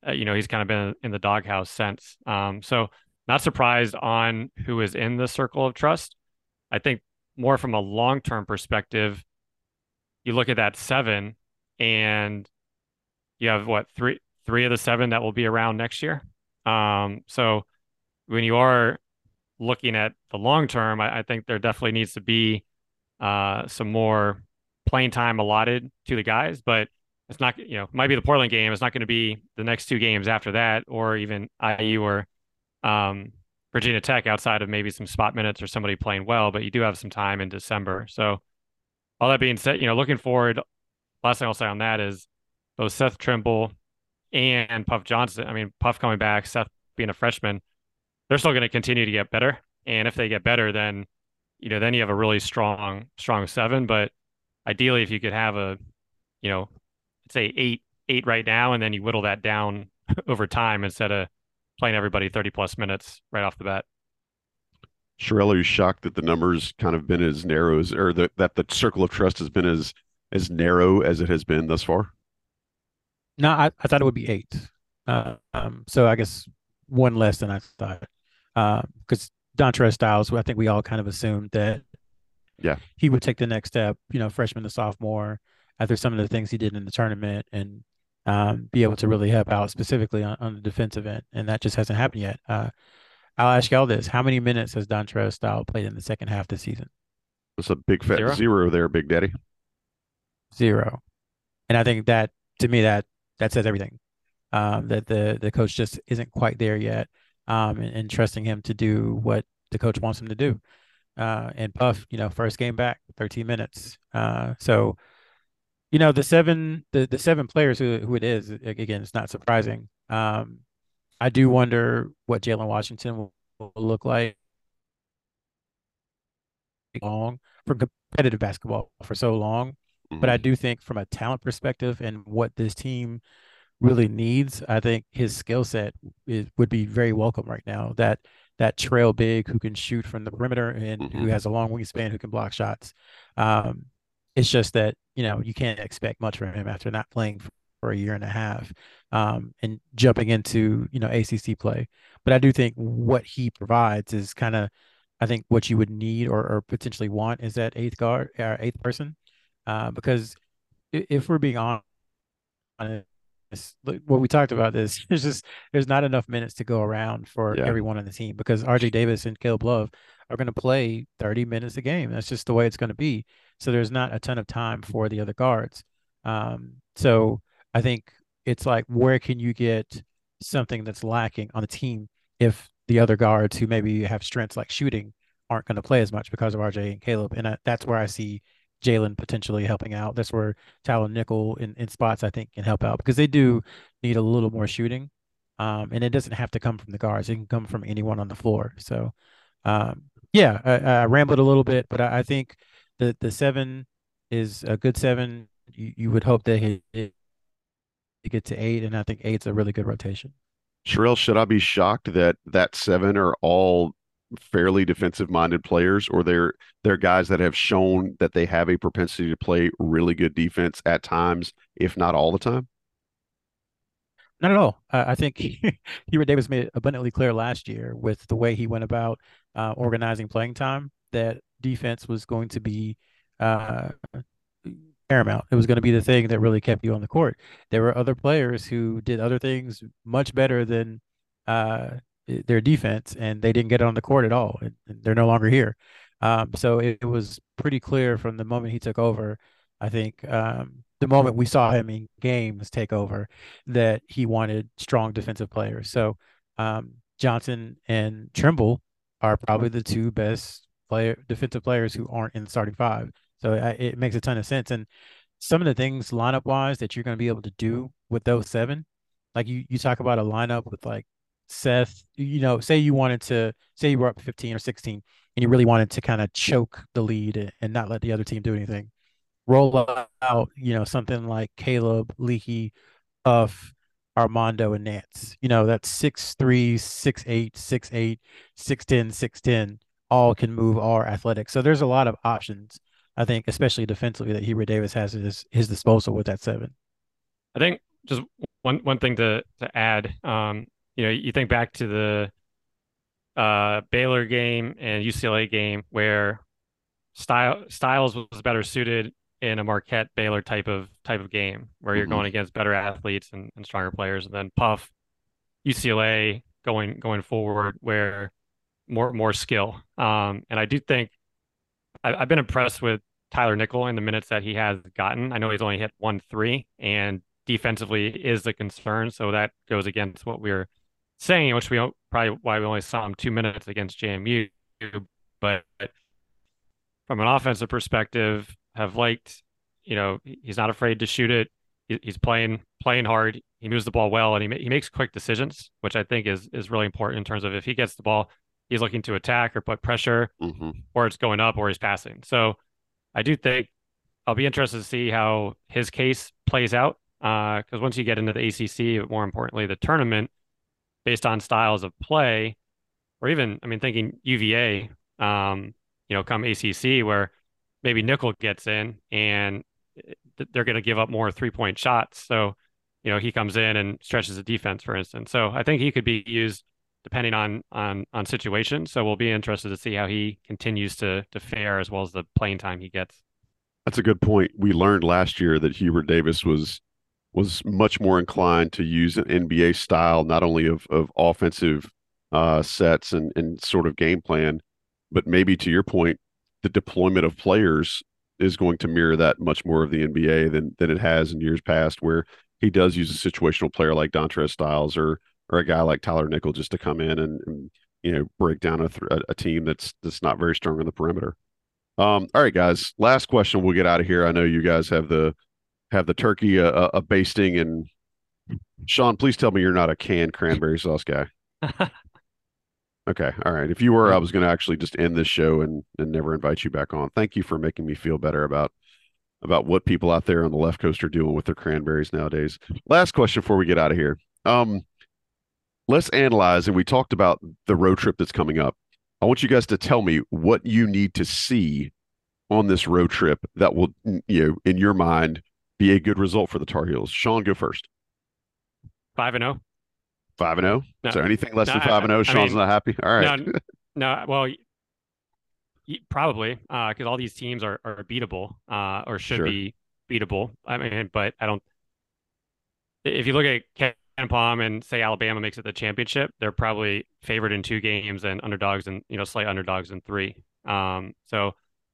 uh, you know he's kind of been in the doghouse since. Um, so not surprised on who is in the circle of trust. I think more from a long term perspective, you look at that seven, and you have what three three of the seven that will be around next year. Um, so when you are looking at the long term, I, I, think there definitely needs to be uh, some more playing time allotted to the guys, but it's not, you know, might be the Portland game. It's not going to be the next two games after that, or even IU or um, Virginia Tech outside of maybe some spot minutes or somebody playing well, but you do have some time in December. So all that being said, you know, looking forward, last thing I'll say on that is both Seth Trimble and Puff Johnson. I mean, Puff coming back, Seth being a freshman, they're still going to continue to get better. And if they get better, then you know, then you have a really strong, strong seven. But ideally, if you could have a, you know, say eight, eight right now, and then you whittle that down [LAUGHS] over time instead of playing everybody 30 plus minutes right off the bat. Sherrell, are you shocked that the numbers kind of been as narrow as, or the, that the circle of trust has been as as narrow as it has been thus far? No, I, I thought it would be eight. Uh, um, so I guess one less than I thought. Because uh, Dontrez Styles, I think we all kind of assumed that yeah he would take the next step, you know, freshman to sophomore, after some of the things he did in the tournament and um, be able to really help out specifically on, on, the defensive end. And that just hasn't happened yet. Uh, I'll ask y'all this. How many minutes has Dontrez Style played in the second half this season? It's a big fat zero, zero there, Big Daddy. Zero. And I think that to me that that says everything. Um, that the the coach just isn't quite there yet, um, and, and, trusting him to do what the coach wants him to do. Uh, and Puff, you know, first game back, 13 minutes. Uh, so, you know, the seven the the seven players who who it is again, it's not surprising. Um, I do wonder what Jalen Washington will, will look like long for competitive basketball for so long. Mm-hmm. But I mm-hmm. do think from a talent perspective and what this team really needs, I think his skill set would be very welcome right now. That that trail big who can shoot from the perimeter and mm-hmm. who has a long wingspan who can block shots. Um, it's just that you know you can't expect much from him after not playing for, for a year and a half um, and jumping into you know ACC play. But I do think what he provides is kind of I think what you would need or, or potentially want is that eighth guard or uh, eighth person uh, because if we're being honest, what we talked about this, [LAUGHS] there's just there's not enough minutes to go around for yeah. everyone on the team because RJ Davis and Caleb Love are going to play 30 minutes a game. That's just the way it's going to be. So there's not a ton of time for the other guards. Um, so I think it's like where can you get something that's lacking on the team if the other guards who maybe have strengths like shooting aren't going to play as much because of RJ and Caleb, and I, that's where I see Jalen potentially helping out. That's where Tyler Nickel in, in spots I think can help out because they do need a little more shooting. Um, and it doesn't have to come from the guards; it can come from anyone on the floor. So, um, yeah, I, I, rambled a little bit, but I, I, think the the seven is a good seven. You, you would hope that he, he get to eight, and I think eight's a really good rotation. Sherrell, should I be shocked that that seven are all fairly defensive minded players or they're they're guys that have shown that they have a propensity to play really good defense at times if not all the time not at all uh, i think [LAUGHS] Hubert davis made it abundantly clear last year with the way he went about uh, organizing playing time that defense was going to be uh, paramount it was going to be the thing that really kept you on the court there were other players who did other things much better than uh, their defense, and they didn't get on the court at all. And they're no longer here. Um, so it, it, was pretty clear from the moment he took over. I think um, the moment we saw him in games take over that he wanted strong defensive players. So um, Johnson and Trimble are probably the two best player defensive players who aren't in the starting five. So I, it makes a ton of sense. And some of the things lineup wise that you're going to be able to do with those seven, like you you talk about a lineup with like Seth, you know, say you wanted to say you were up 15 or 16 and you really wanted to kind of choke the lead and not let the other team do anything. Roll out, you know, something like Caleb, Leaky, Puff, Armando, and Nance. You know, that's six three, six eight, six eight, six ten, six ten. All can move, are athletic. So there's a lot of options, I think, especially defensively, that Hubert Davis has at his, his disposal with that seven. I think just one one thing to to add, um, you know, you think back to the uh, Baylor game and UCLA game where Style, Styles was better suited in a Marquette Baylor type of type of game where you're mm-hmm. going against better athletes and, and stronger players, and then Puff UCLA going going forward where more more skill. Um, and I do think I, I've been impressed with Tyler Nickel in the minutes that he has gotten. I know he's only hit one three, and defensively is a concern. So that goes against what we are saying, which we don't probably why we only saw him two minutes against JMU. But from an offensive perspective, have liked, you know, he's not afraid to shoot it. he's playing playing hard. He moves the ball well, and he he makes quick decisions, which I think is is really important in terms of if he gets the ball, he's looking to attack or put pressure, mm-hmm. or it's going up, or he's passing. So I do think I'll be interested to see how his case plays out because uh, once you get into the ACC, more importantly, the tournament, based on styles of play, or even, I mean, thinking UVA, um, you know, come ACC where maybe Nickel gets in and they're going to give up more three point shots. So, you know, he comes in and stretches the defense, for instance. So I think he could be used depending on on on situation. So we'll be interested to see how he continues to to fare as well as the playing time he gets. That's a good point. We learned last year that Hubert Davis was was much more inclined to use an NBA style, not only of of offensive uh, sets and and sort of game plan, but maybe to your point, the deployment of players is going to mirror that much more of the NBA than than it has in years past, where he does use a situational player like Dontrez Styles or or a guy like Tyler Nickel just to come in and, and you know break down a, th- a team that's that's not very strong on the perimeter. Um, all right, guys. Last question. We'll get out of here. I know you guys have the have the turkey a, a, basting and Sean, please tell me you're not a canned cranberry sauce guy. [LAUGHS] okay, all right. If you were, I was going to actually just end this show and and never invite you back on. Thank you for making me feel better about about what people out there on the left coast are doing with their cranberries nowadays. Last question before we get out of here. Um, let's analyze, and we talked about the road trip that's coming up. I want you guys to tell me what you need to see on this road trip that will, you know, in your mind, be a good result for the Tar Heels? Sean, go first. Five and zero. Oh. Five and zero. No, Is there anything less no, than five and zero? Oh? Sean's mean, not happy. All right. No, [LAUGHS] no well, probably because uh, all these teams are are beatable uh, or should sure. be beatable. I mean, but I don't. If you look at KenPom and say Alabama makes it the championship, they're probably favored in two games and underdogs and you know slight underdogs in three. Um, so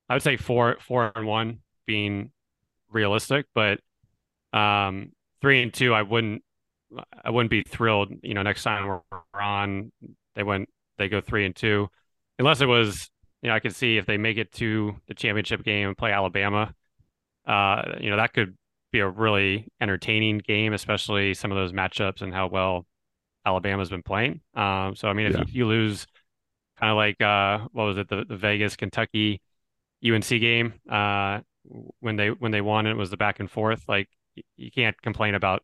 I would say four four and one being realistic, but um, three and two, I wouldn't, I wouldn't be thrilled. You know, next time we're on, they went, they go three and two, unless it was, you know, I could see if they make it to the championship game and play Alabama. Uh, you know, that could be a really entertaining game, especially some of those matchups and how well Alabama's been playing. Um, so I mean, if yeah. you, you, lose, kind of like uh, what was it, the, the Vegas Kentucky UNC game, uh, when they when they won it was the back and forth like you can't complain about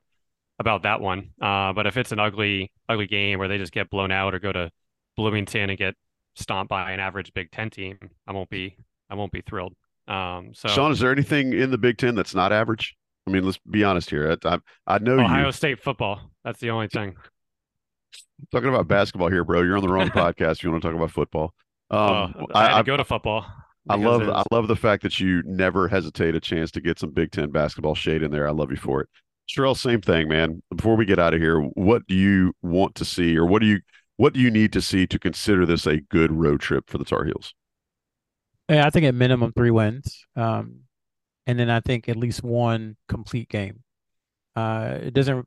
about that one uh, but if it's an ugly ugly game where they just get blown out or go to bloomington and get stomped by an average big ten team i won't be i won't be thrilled um, so sean is there anything in the big ten that's not average i mean let's be honest here i, I, I know ohio you. state football that's the only thing talking about basketball here bro you're on the wrong [LAUGHS] podcast you want to talk about football um, uh, I, I, I go to football I love I love the fact that you never hesitate a chance to get some Big Ten basketball shade in there. I love you for it. Sherrell, same thing, man. Before we get out of here, what do you want to see, or what do you what do you need to see to consider this a good road trip for the Tar Heels? Yeah, I think at minimum three wins, um, and then I think at least one complete game. Uh, it doesn't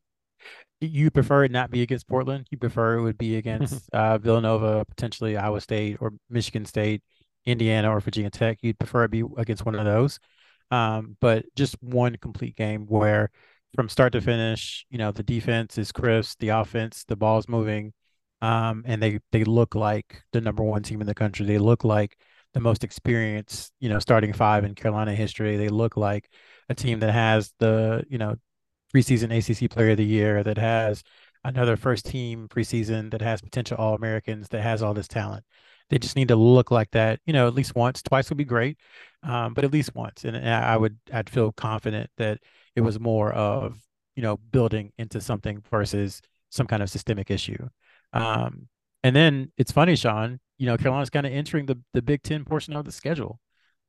you prefer it not be against Portland. You prefer it would be against [LAUGHS] uh, Villanova, potentially Iowa State or Michigan State, Indiana or Virginia Tech. You'd prefer it be against one of those. Um, but just one complete game where from start to finish, you know, the defense is crisp, the offense, the ball's moving, um, and they they look like the number one team in the country. They look like the most experienced, you know, starting five in Carolina history. They look like a team that has the, you know, preseason ACC player of the year, that has another first team preseason, that has potential All Americans, that has all this talent. They just need to look like that, you know, at least once. Twice would be great, um, but at least once. And, and I would, I'd feel confident that it was more of, you know, building into something versus some kind of systemic issue. Um, and then it's funny, Sean, you know, Carolina's kind of entering the, the Big Ten portion of the schedule.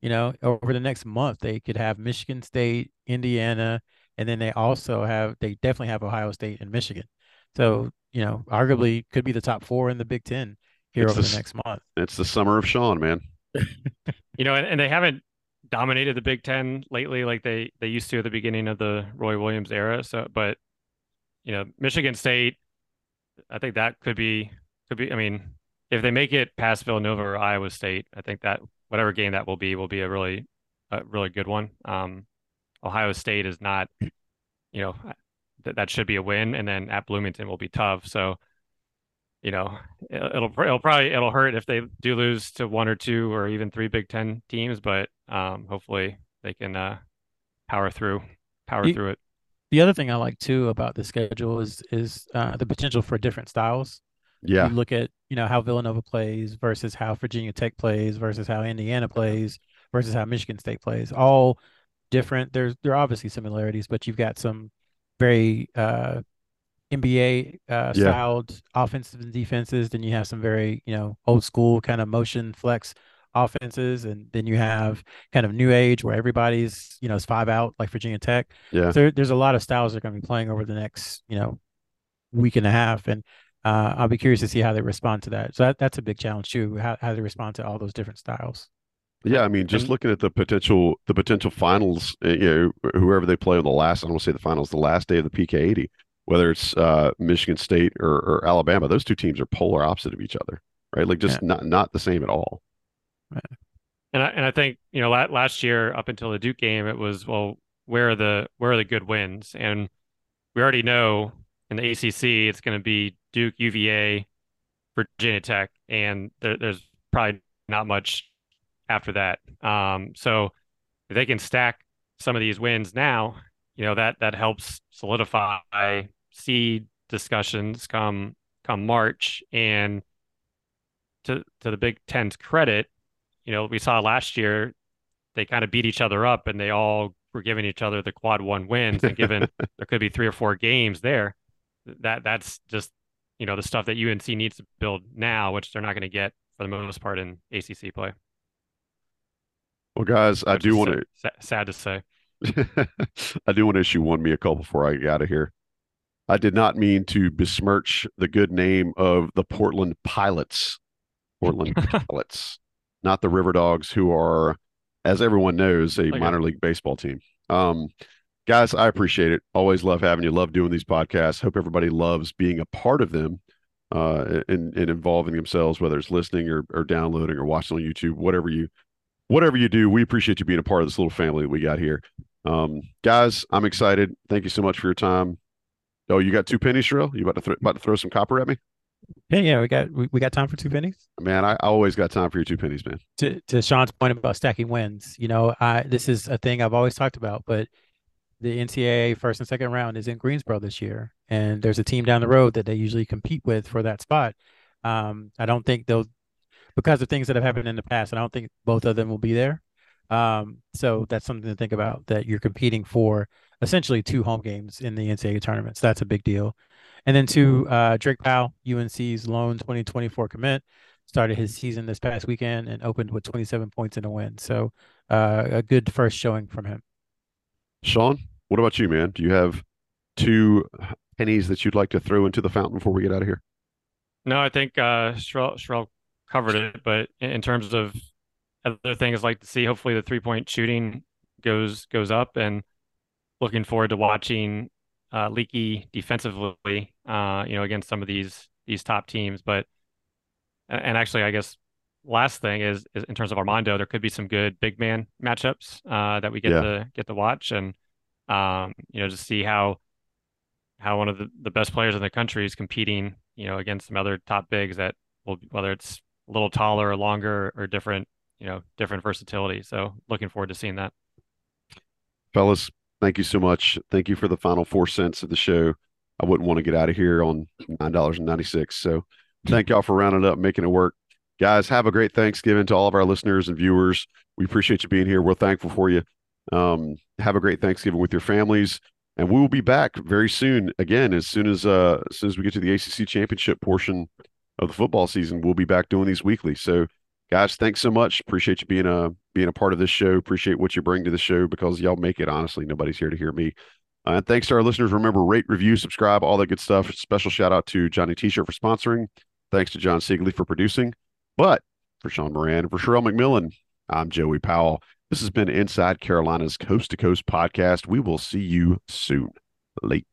You know, over the next month, they could have Michigan State, Indiana, and then they also have, they definitely have Ohio State and Michigan. So, you know, arguably could be the top four in the Big Ten here It's over the the, next month. It's the summer of Sean, man. [LAUGHS] You know, and, and they haven't dominated the Big Ten lately like they they used to at the beginning of the Roy Williams era. So, but you know, Michigan State, I think that could be could be. I mean, if they make it past Villanova or Iowa State, I think that whatever game that will be will be a really a really good one. Um, Ohio State is not, you know, that that should be a win, and then at Bloomington will be tough. So you know, it'll it'll it'll probably it'll hurt if they do lose to one or two or even three Big Ten teams, but um, hopefully they can uh, power through power You- through it. The other thing I like too about the schedule is is uh, the potential for different styles. Yeah. You look at you know how Villanova plays versus how Virginia Tech plays versus how Indiana plays versus how Michigan State plays. All different. There's there are obviously similarities, but you've got some very uh, NBA uh, Yeah. styled offensive and defenses. Then you have some very you know old school kind of motion flex offenses, and then you have kind of new age where everybody's you know is five out like Virginia Tech. Yeah. So there, there's a lot of styles that are going to be playing over the next you know week and a half, and uh, I'll be curious to see how they respond to that. So that, that's a big challenge too. How how they respond to all those different styles. Yeah, I mean, just looking at the potential, the potential finals, uh, you know, whoever they play on the last, I don't want to say the finals, the last day of the PK80, whether it's uh, Michigan State or, or Alabama, those two teams are polar opposite of each other, right? Like just Yeah. not not the same at all. And I and I think you know la- last year up until the Duke game, it was well, where are the where are the good wins? And we already know in the ACC, it's going to be Duke, UVA, Virginia Tech, and there, there's probably not much after that. Um, so if they can stack some of these wins now, you know that that helps solidify seed discussions come come March. And to to the Big Ten's credit, you know we saw last year they kind of beat each other up, and they all were giving each other the quad one wins, and given [LAUGHS] there could be three or four games there, that that's just you know the stuff that UNC needs to build now, which they're not going to get for the most part in ACC play. Well, guys, I do want to, sa- sad to say. [LAUGHS] I do want to issue one mea culpa before I get out of here. I did not mean to besmirch the good name of the Portland Pilots. Portland [LAUGHS] Pilots, not the River Dogs, who are, as everyone knows, a a- minor league baseball team. Um, guys, I appreciate it. Always love having you. Love doing these podcasts. Hope everybody loves being a part of them uh, and, and involving themselves, whether it's listening or, or downloading or watching on YouTube, whatever you whatever you do, we appreciate you being a part of this little family that we got here. Um, guys, I'm excited. Thank you so much for your time. Oh, you got two pennies, Sherrell? You about to throw about to throw some copper at me? Yeah, yeah, we got we, we got time for two pennies. Man, I, I always got time for your two pennies, man. to to Sean's point about stacking wins, you know, I this is a thing I've always talked about, but the NCAA first and second round is in Greensboro this year, and there's a team down the road that they usually compete with for that spot. Um, I don't think they'll because of things that have happened in the past. I don't think both of them will be there. Um, so that's something to think about that you're competing for essentially two home games in the NCAA tournament. So that's a big deal. And then to uh, Drake Powell, UNC's lone 2024 commit, started his season this past weekend and opened with 27 points in a win. So uh, a good first showing from him. Sean, what about you, man? Do you have two pennies that you'd like to throw into the fountain before we get out of here? No, I think uh Sherrell covered it, but in in terms of other things like to see, hopefully the three point shooting goes goes up and looking forward to watching uh, Leaky defensively, uh, you know, against some of these these top teams. But and actually, I guess last thing is, is in terms of Armando, there could be some good big man matchups uh, that we get yeah. to get to watch, and um, you know, to see how how one of the, the best players in the country is competing, you know, against some other top bigs that will whether it's a little taller or longer or different, you know, different versatility. So looking forward to seeing that. Fellas, thank you so much. Thank you for the final four cents of the show. I wouldn't want to get out of here on nine dollars and ninety six. So thank y'all for rounding up, making it work. Guys, have a great Thanksgiving to all of our listeners and viewers. We appreciate you being here. We're thankful for you. Um, have a great Thanksgiving with your families, and we will be back very soon. Again, as soon as uh, as soon as we get to the ACC championship portion of the football season, we'll be back doing these weekly. So, guys, thanks so much. Appreciate you being a being a part of this show. Appreciate what you bring to the show because y'all make it. Honestly, nobody's here to hear me. Uh, and thanks to our listeners. Remember, rate, review, subscribe, all that good stuff. Special shout out to Johnny T-shirt for sponsoring. Thanks to John Siegley for producing. But for Sean Moran, and for Sherrell McMillan, I'm Joey Powell. This has been Inside Carolina's Coast to Coast podcast. We will see you soon. Late.